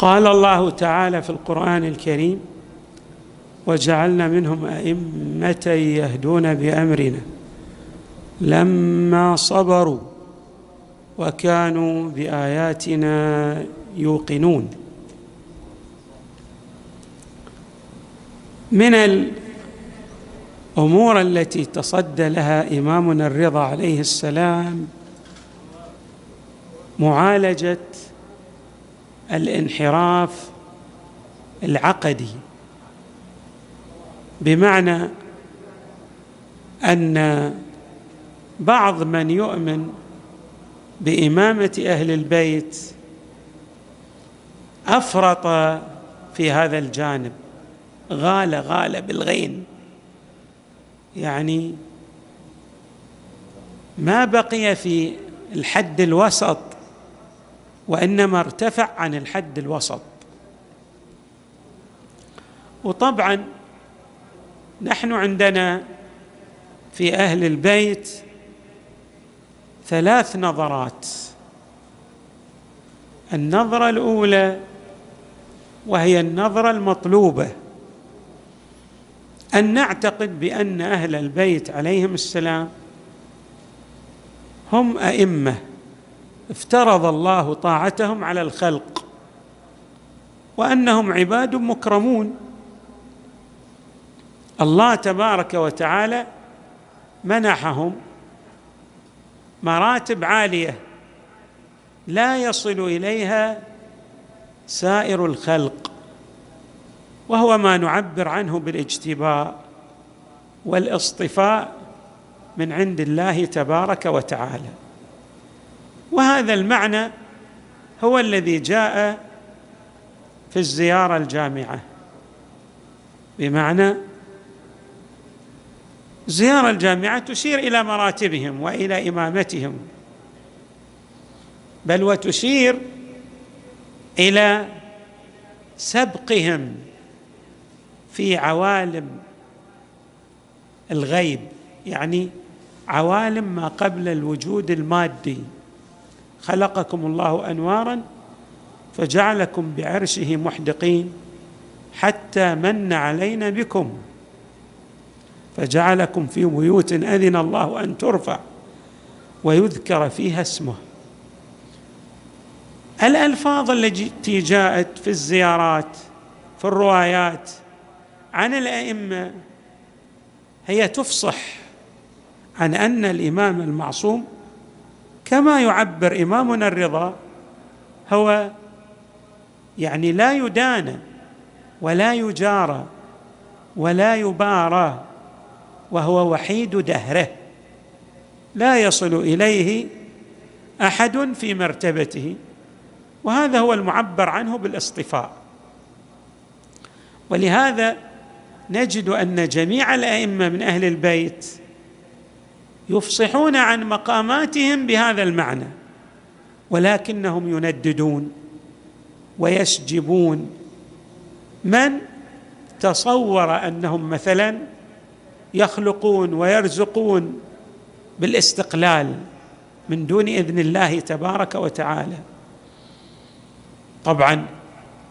قال الله تعالى في القرآن الكريم وجعلنا منهم أئمة يهدون بأمرنا. لما صبروا وكانوا بآياتنا يوقنون. من الأمور التي تصدى لها إمامنا الرضا عليه السلام معالجة الانحراف العقدي. بمعنى أن بعض من يؤمن بإمامة أهل البيت أفرط في هذا الجانب غال غال بالغين. يعني ما بقي في الحد الوسط وإنما ارتفع عن الحد الوسط. وطبعا نحن عندنا في أهل البيت ثلاث نظرات. النظرة الأولى وهي النظرة المطلوبة أن نعتقد بأن أهل البيت عليهم السلام هم أئمة. افترض الله طاعتهم على الخلق وأنهم عباد مكرمون. الله تبارك وتعالى منحهم مراتب عالية لا يصل إليها سائر الخلق وهو ما نعبر عنه بالاجتباء والاصطفاء من عند الله تبارك وتعالى. وهذا المعنى هو الذي جاء في الزيارة الجامعة. بمعنى زيارة الجامعة تشير إلى مراتبهم وإلى إمامتهم بل وتشير إلى سبقهم في عوالم الغيب يعني عوالم ما قبل الوجود المادي. خلقكم الله أنوارا فجعلكم بعرشه محدقين حتى من علينا بكم فجعلكم في بيوت أذن الله أن ترفع ويذكر فيها اسمه. الألفاظ التي جاءت في الزيارات في الروايات عن الأئمة هي تفصح عن أن الإمام المعصوم كما يعبر إمامنا الرضا هو يعني لا يدان ولا يجارى ولا يبارى وهو وحيد دهره. لا يصل إليه أحد في مرتبته وهذا هو المعبر عنه بالاصطفاء. ولهذا نجد أن جميع الأئمة من أهل البيت يفصحون عن مقاماتهم بهذا المعنى ولكنهم ينددون ويسجبون من؟ تصور أنهم مثلا يخلقون ويرزقون بالاستقلال من دون إذن الله تبارك وتعالى. طبعا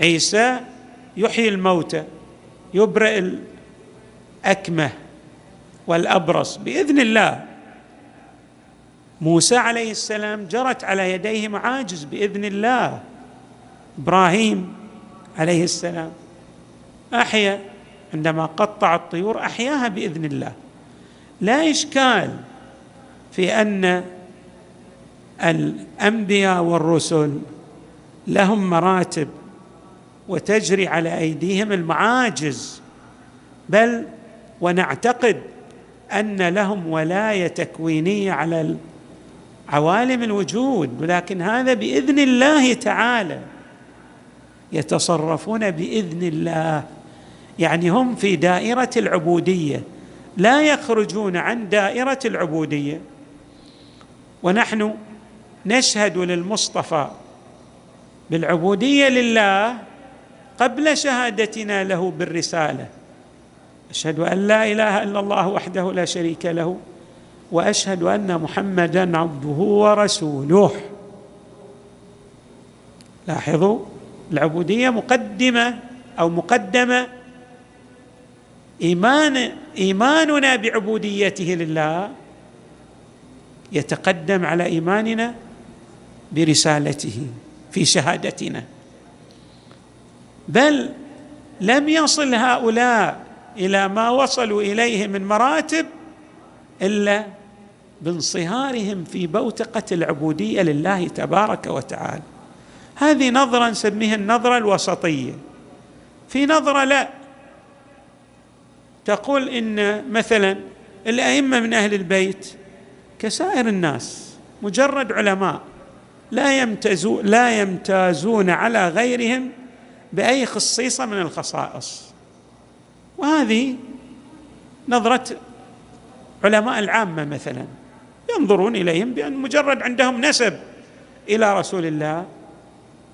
عيسى يحيي الموتى يبرئ الأكمه والأبرص بإذن الله. موسى عليه السلام جرت على يديه معاجز بإذن الله. إبراهيم عليه السلام أحيا عندما قطع الطيور أحياها بإذن الله. لا إشكال في أن الأنبياء والرسل لهم مراتب وتجري على أيديهم المعاجز بل ونعتقد أن لهم ولاية تكوينية على عوالم الوجود ولكن هذا بإذن الله تعالى. يتصرفون بإذن الله. يعني هم في دائرة العبودية لا يخرجون عن دائرة العبودية. ونحن نشهد للمصطفى بالعبودية لله قبل شهادتنا له بالرسالة. أشهد أن لا إله إلا الله وحده لا شريك له. وأشهد أن محمدا عبده ورسوله. لاحظوا العبودية مقدمة أو مقدمة. إيمان إيماننا بعبوديته لله يتقدم على إيماننا برسالته في شهادتنا. بل لم يصل هؤلاء إلى ما وصلوا إليه من مراتب إلا بانصهارهم في بوتقة العبودية لله تبارك وتعالى. هذه نظرة نسميها النظرة الوسطية. في نظرة لا. تقول إن مثلا الأئمة من أهل البيت كسائر الناس مجرد علماء لا يمتازون لا يمتازون على غيرهم بأي خصيصة من الخصائص. وهذه نظرة علماء العامة مثلا. ينظرون إليهم بأن مجرد عندهم نسب إلى رسول الله.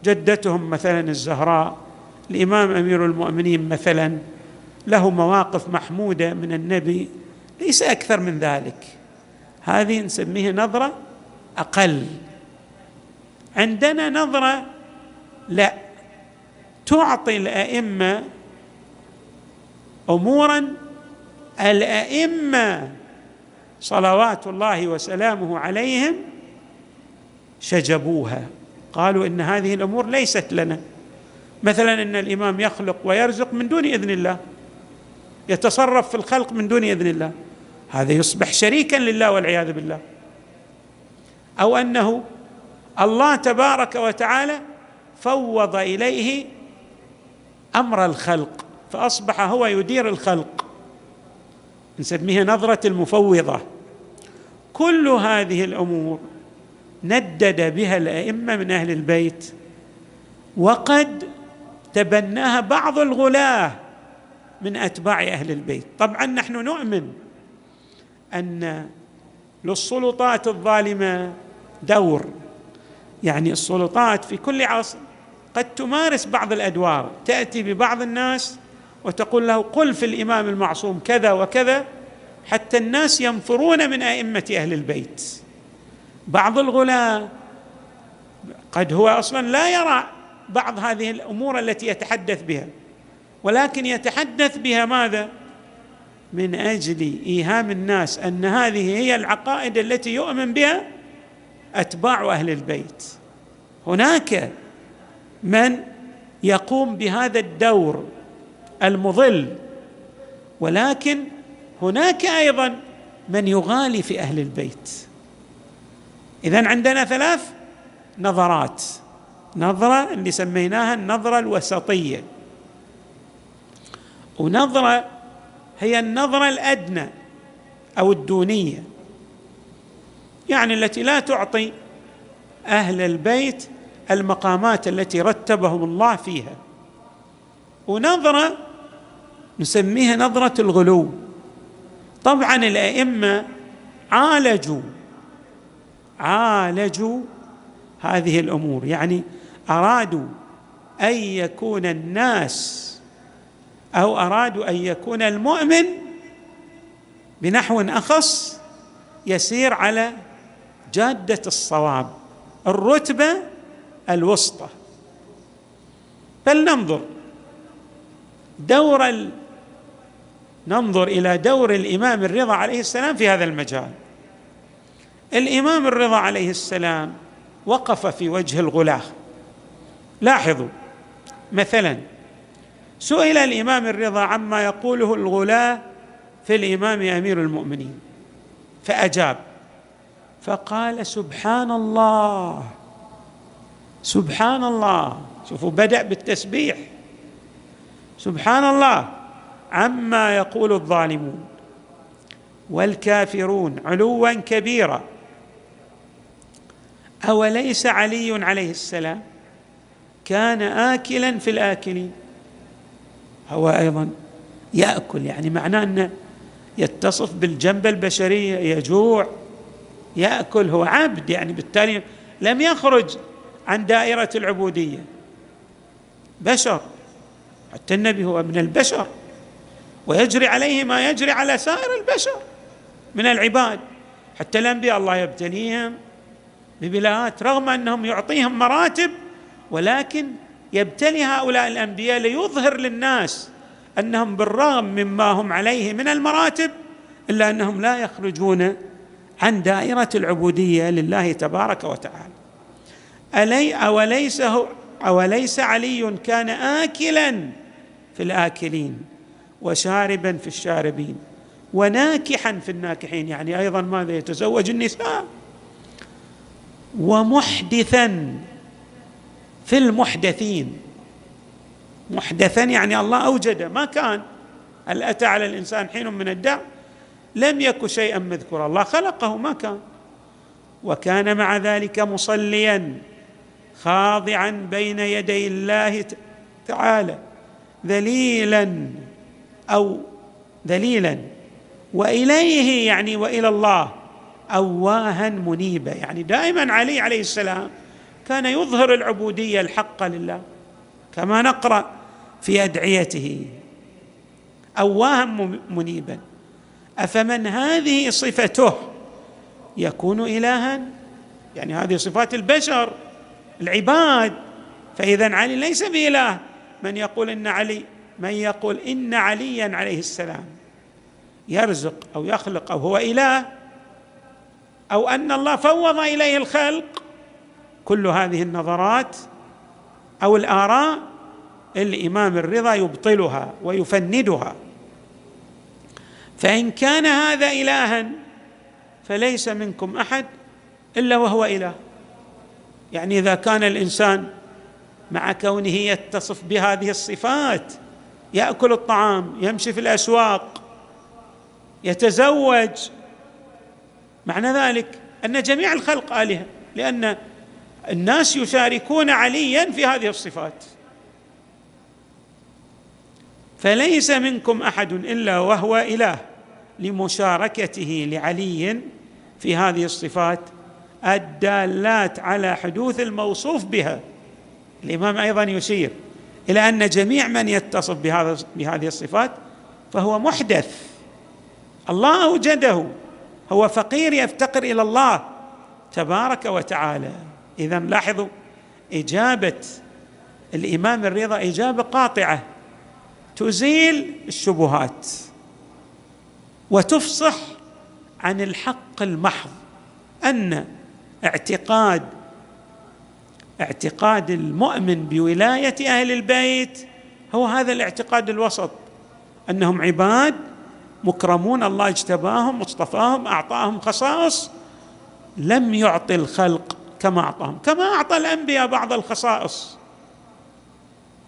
جدتهم مثلا الزهراء الإمام أمير المؤمنين مثلا له مواقف محمودة من النبي ليس أكثر من ذلك. هذه نسميها نظرة أقل. عندنا نظرة لا تعطي الأئمة امورا الأئمة صلوات الله وسلامه عليهم شجبوها. قالوا إن هذه الأمور ليست لنا. مثلا إن الإمام يخلق ويرزق من دون إذن الله يتصرف في الخلق من دون إذن الله هذا يصبح شريكا لله والعياذ بالله. أو أنه الله تبارك وتعالى فوض إليه أمر الخلق فأصبح هو يدير الخلق. نسميها نظرة المفوضة. كل هذه الأمور ندد بها الأئمة من أهل البيت وقد تبناها بعض الغلاة من أتباع أهل البيت. طبعا نحن نؤمن أن للسلطات الظالمة دور. يعني السلطات في كل عصر قد تمارس بعض الأدوار تأتي ببعض الناس وتقول له قل في الإمام المعصوم كذا وكذا حتى الناس ينفرون من أئمة أهل البيت. بعض الغلاة قد هو أصلا لا يرى بعض هذه الأمور التي يتحدث بها ولكن يتحدث بها ماذا؟ من أجل إيهام الناس أن هذه هي العقائد التي يؤمن بها أتباع أهل البيت. هناك من يقوم بهذا الدور المضل. ولكن هناك أيضا من يغالي في أهل البيت. اذا عندنا ثلاث نظرات. نظرة اللي سميناها النظرة الوسطية. ونظرة هي النظرة الأدنى أو الدونية. يعني التي لا تعطي أهل البيت المقامات التي رتبهم الله فيها. ونظرة نسميها نظرة الغلو طبعا الأئمة عالجوا عالجوا هذه الأمور يعني أرادوا أن يكون الناس أو أرادوا أن يكون المؤمن بنحو أخص يسير على جادة الصواب الرتبة الوسطى فلننظر دور. ننظر إلى دور الإمام الرضا عليه السلام في هذا المجال. الإمام الرضا عليه السلام وقف في وجه الغلاة. لاحظوا مثلا سئل الإمام الرضا عما يقوله الغلاة في الإمام أمير المؤمنين فأجاب فقال سبحان الله سبحان الله. شوفوا بدأ بالتسبيح. سبحان الله. عما يقول الظالمون والكافرون علوا كبيرا. أوليس علي عليه السلام كان اكلا في الآكلين؟ هو أيضا يأكل يعني معناه أنه يتصف بالجنبه البشريه يجوع يأكل هو عبد يعني بالتالي لم يخرج عن دائرة العبودية. بشر حتى النبي هو من البشر. ويجري عليه ما يجري على سائر البشر من العباد. حتى الأنبياء الله يبتليهم ببلاءات رغم أنهم يعطيهم مراتب ولكن يبتلي هؤلاء الأنبياء ليظهر للناس أنهم بالرغم مما هم عليه من المراتب إلا أنهم لا يخرجون عن دائرة العبودية لله تبارك وتعالى. ألي أوليس هو أوليس علي كان آكلا في الآكلين. وشاربا في الشاربين وناكحا في الناكحين يعني أيضا ماذا يتزوج النساء؟ ومحدثا في المحدثين. محدثا يعني الله أوجده ما كان. هل أتى على الإنسان حين من الدهر لم يك شيئا مذكورا. الله خلقه ما كان. وكان مع ذلك مصليا خاضعا بين يدي الله تعالى ذليلا. أو ذليلا وإليه يعني وإلى الله اواها منيبا يعني دائما علي عليه السلام كان يظهر العبودية الحقة لله كما نقرأ في أدعيته. اواها منيبا. أفمن هذه صفته؟ يكون الها؟ يعني هذه صفات البشر العباد. فاذا علي ليس بإله. من يقول إن علي من يقول إن عليا عليه السلام يرزق أو يخلق أو هو إله أو أن الله فوض إليه الخلق كل هذه النظرات أو الآراء الإمام الرضا يبطلها ويفندها. فإن كان هذا الها فليس منكم أحد إلا وهو إله. يعني إذا كان الإنسان مع كونه يتصف بهذه الصفات يأكل الطعام يمشي في الأسواق يتزوج. معنى ذلك أن جميع الخلق آلهة لأن الناس يشاركون عليا في هذه الصفات. فليس منكم أحد إلا وهو إله لمشاركته لعلي في هذه الصفات الدالات على حدوث الموصوف بها. الإمام أيضا يشير. إلى أن جميع من يتصف بهذا بهذه الصفات فهو محدث. الله اوجده هو فقير يفتقر إلى الله تبارك وتعالى. اذا لاحظوا إجابة الإمام الرضا إجابة قاطعة. تزيل الشبهات وتفصح عن الحق المحض. أن اعتقاد اعتقاد المؤمن بولاية أهل البيت هو هذا الاعتقاد الوسط أنهم عباد مكرمون الله اجتباهم واصطفاهم أعطاهم خصائص لم يعطي الخلق كما أعطاهم. كما أعطى الأنبياء بعض الخصائص.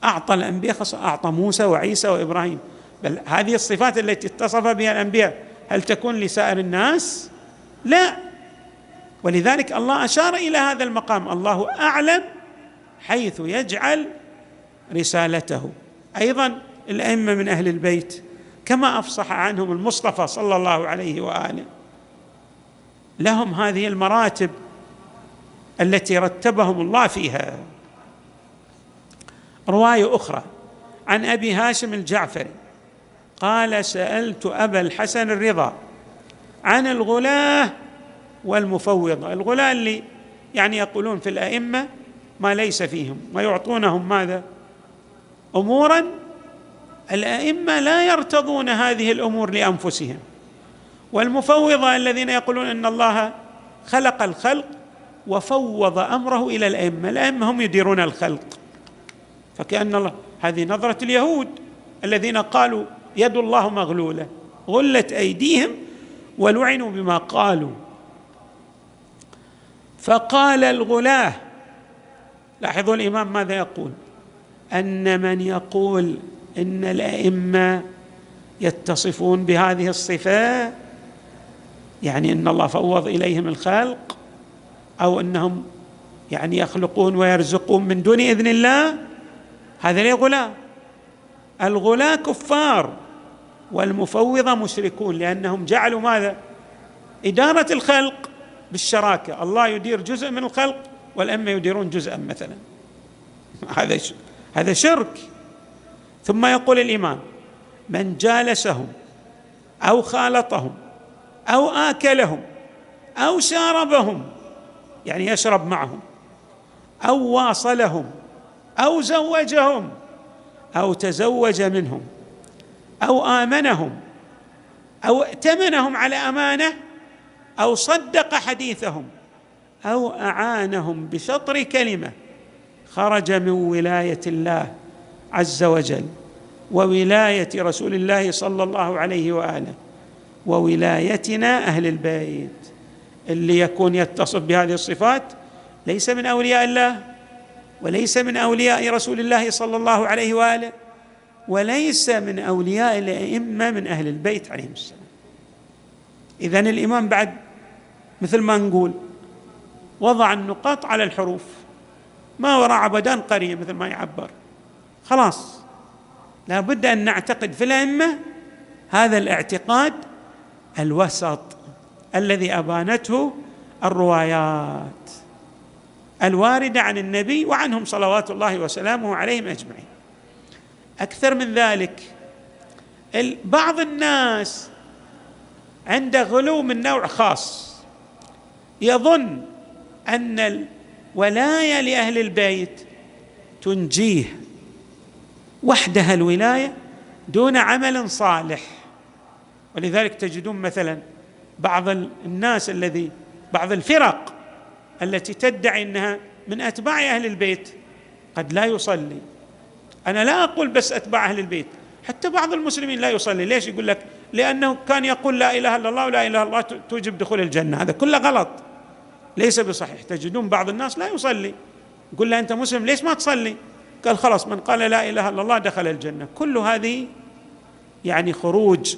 أعطى الأنبياء خصائص أعطى موسى وعيسى وإبراهيم. بل هذه الصفات التي اتصف بها الأنبياء هل تكون لسائر الناس؟ لا. ولذلك الله أشار إلى هذا المقام. الله أعلم حيث يجعل رسالته. أيضا الأئمة من أهل البيت كما أفصح عنهم المصطفى صلى الله عليه وآله. لهم هذه المراتب التي رتبهم الله فيها. رواية أخرى عن أبي هاشم الجعفري. قال سألت أبا الحسن الرضا عن الغلاه والمفوضة. الغلاة اللي يعني يقولون في الأئمة ما ليس فيهم. ويعطونهم ماذا؟ امورا. الأئمة لا يرتضون هذه الأمور لأنفسهم. والمفوضة الذين يقولون إن الله خلق الخلق وفوض أمره إلى الأئمة. الأئمة هم يديرون الخلق. فكأن الله هذه نظرة اليهود الذين قالوا يد الله مغلولة غلت أيديهم ولعنوا بما قالوا. فقال الغلاه لاحظوا الإمام ماذا يقول؟ أن من يقول إن الأئمة يتصفون بهذه الصفة يعني إن الله فوض إليهم الخلق أو إنهم يعني يخلقون ويرزقون من دون إذن الله هذا ليه غلاة؟ الغلاة كفار والمفوضة مشركون لأنهم جعلوا ماذا؟ إدارة الخلق. بالشراكة. الله يدير جزء من الخلق والأمة يديرون جزءا مثلا. هذا هذا شرك. ثم يقول الإمام من جالسهم أو خالطهم أو آكلهم أو شاربهم يعني يشرب معهم أو واصلهم أو زوجهم أو تزوج منهم أو آمنهم أو ائتمنهم على أمانة أو صدق حديثهم أو أعانهم بشطر كلمة خرج من ولاية الله عز وجل وولاية رسول الله صلى الله عليه وآله وولايتنا أهل البيت. اللي يكون يتصف بهذه الصفات ليس من أولياء الله وليس من أولياء رسول الله صلى الله عليه وآله وليس من أولياء الأئمة من أهل البيت عليهم السلام. اذا الإمام بعد مثل ما نقول وضع النقاط على الحروف. ما وراء عبدان قرية مثل ما يعبر. خلاص. لابد أن نعتقد في الأئمة هذا الاعتقاد الوسط الذي أبانته الروايات الواردة عن النبي وعنهم صلوات الله وسلامه عليهم أجمعين. أكثر من ذلك بعض الناس عنده غلو من نوع خاص. يظن أن الولايه لأهل البيت تنجيه وحدها الولاية دون عمل صالح. ولذلك تجدون مثلا بعض الناس الذي بعض الفرق التي تدعي إنها من أتباع أهل البيت قد لا يصلي. أنا لا أقول بس أتباع أهل البيت حتى بعض المسلمين لا يصلي. ليش يقول لك؟ لأنه كان يقول لا إله إلا الله ولا إله إلا الله توجب دخول الجنة. هذا كله غلط. ليس بصحيح. تجدون بعض الناس لا يصلي. يقول له أنت مسلم ليش ما تصلي؟ قال خلاص من قال لا إله إلا الله دخل الجنة. كل هذه يعني خروج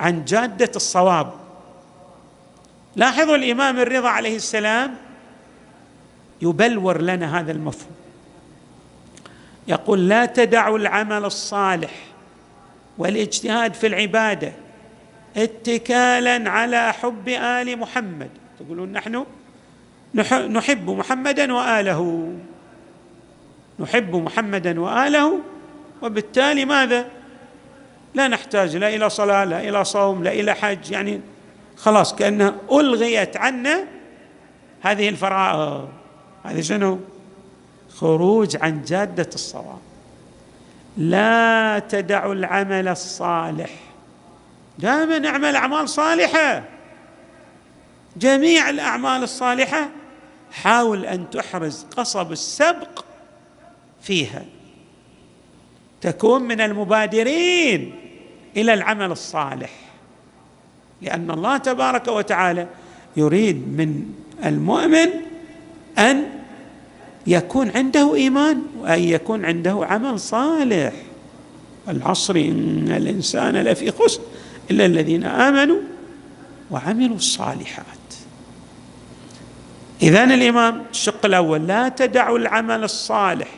عن جادة الصواب. لاحظوا الإمام الرضا عليه السلام يبلور لنا هذا المفهوم. يقول لا تدعوا العمل الصالح والاجتهاد في العبادة اتكالا على حب آل محمد. تقولون نحن نحب محمدا وآله. نحب محمدا وآله وبالتالي ماذا؟ لا نحتاج لا إلى صلاة لا إلى صوم لا إلى حج. يعني خلاص كأنها ألغيت عنا هذه الفرائض. هذه شنو؟ خروج عن جادة الصواب. لا تدعوا العمل الصالح. دائما اعمل أعمال صالحة. جميع الأعمال الصالحة حاول أن تحرز قصب السبق فيها. تكون من المبادرين إلى العمل الصالح. لأن الله تبارك وتعالى يريد من المؤمن أن يكون عنده إيمان وأن يكون عنده عمل صالح. العصر إن الإنسان لفي خسر إلا الذين آمنوا وعملوا الصالحات. اذا الإمام الشق الأول لا تدعوا العمل الصالح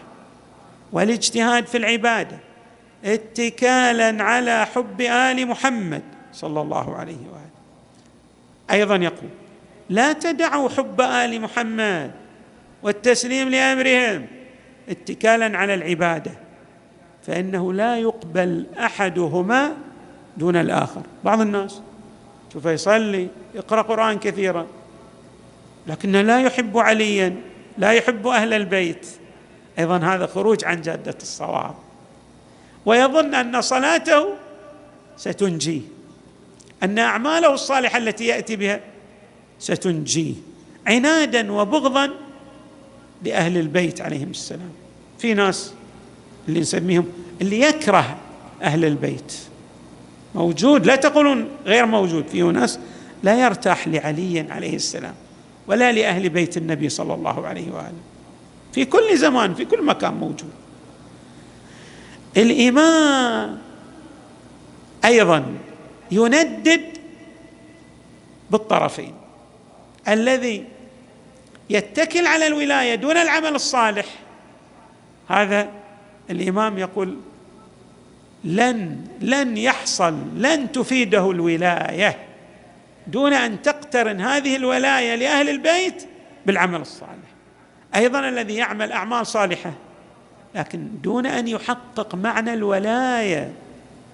والاجتهاد في العبادة اتكالا على حب آل محمد صلى الله عليه وآله. أيضا يقول لا تدعوا حب آل محمد والتسليم لأمرهم اتكالا على العبادة فإنه لا يقبل أحدهما دون الآخر. بعض الناس شوف يصلي يقرأ قرآن كثيرا لكنه لا يحب عليا لا يحب أهل البيت. أيضا هذا خروج عن جادة الصواب. ويظن أن صلاته ستنجيه أن أعماله الصالحة التي يأتي بها ستنجيه عنادا وبغضا لأهل البيت عليهم السلام. في ناس اللي نسميهم اللي يكره أهل البيت. موجود لا تقولون غير موجود. في ناس لا يرتاح لعلي عليه السلام. ولا لأهل بيت النبي صلى الله عليه وآله. في كل زمان في كل مكان موجود. الايمان أيضا يندد بالطرفين. الذي يتكل على الولاية دون العمل الصالح. هذا الإمام يقول لن لن يحصل لن تفيده الولاية. دون أن تقترن هذه الولاية لأهل البيت بالعمل الصالح. أيضا الذي يعمل أعمال صالحة لكن دون أن يحقق معنى الولاية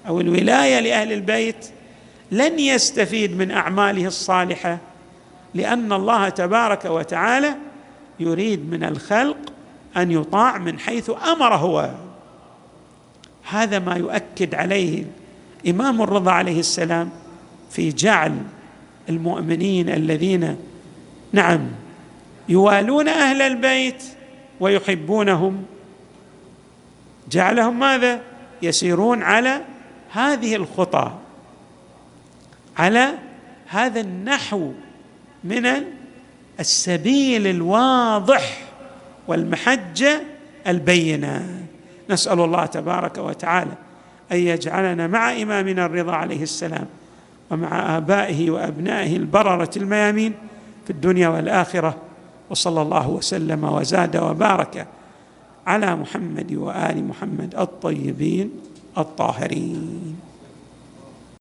أو الولاية لأهل البيت لن يستفيد من أعماله الصالحة لأن الله تبارك وتعالى يريد من الخلق أن يطاع من حيث أمر هو. هذا ما يؤكد عليه إمام الرضا عليه السلام في جعل المؤمنين الذين نعم يوالون أهل البيت ويحبونهم. جعلهم ماذا؟ يسيرون على هذه الخطى على هذا النحو من السبيل الواضح والمحجة البينة. نسأل الله تبارك وتعالى أن يجعلنا مع إمامنا الرضا عليه السلام. ومع آبائه وأبنائه البررة الميامين في الدنيا والآخرة وصلى الله وسلم وزاد وبارك على محمد وآل محمد الطيبين الطاهرين.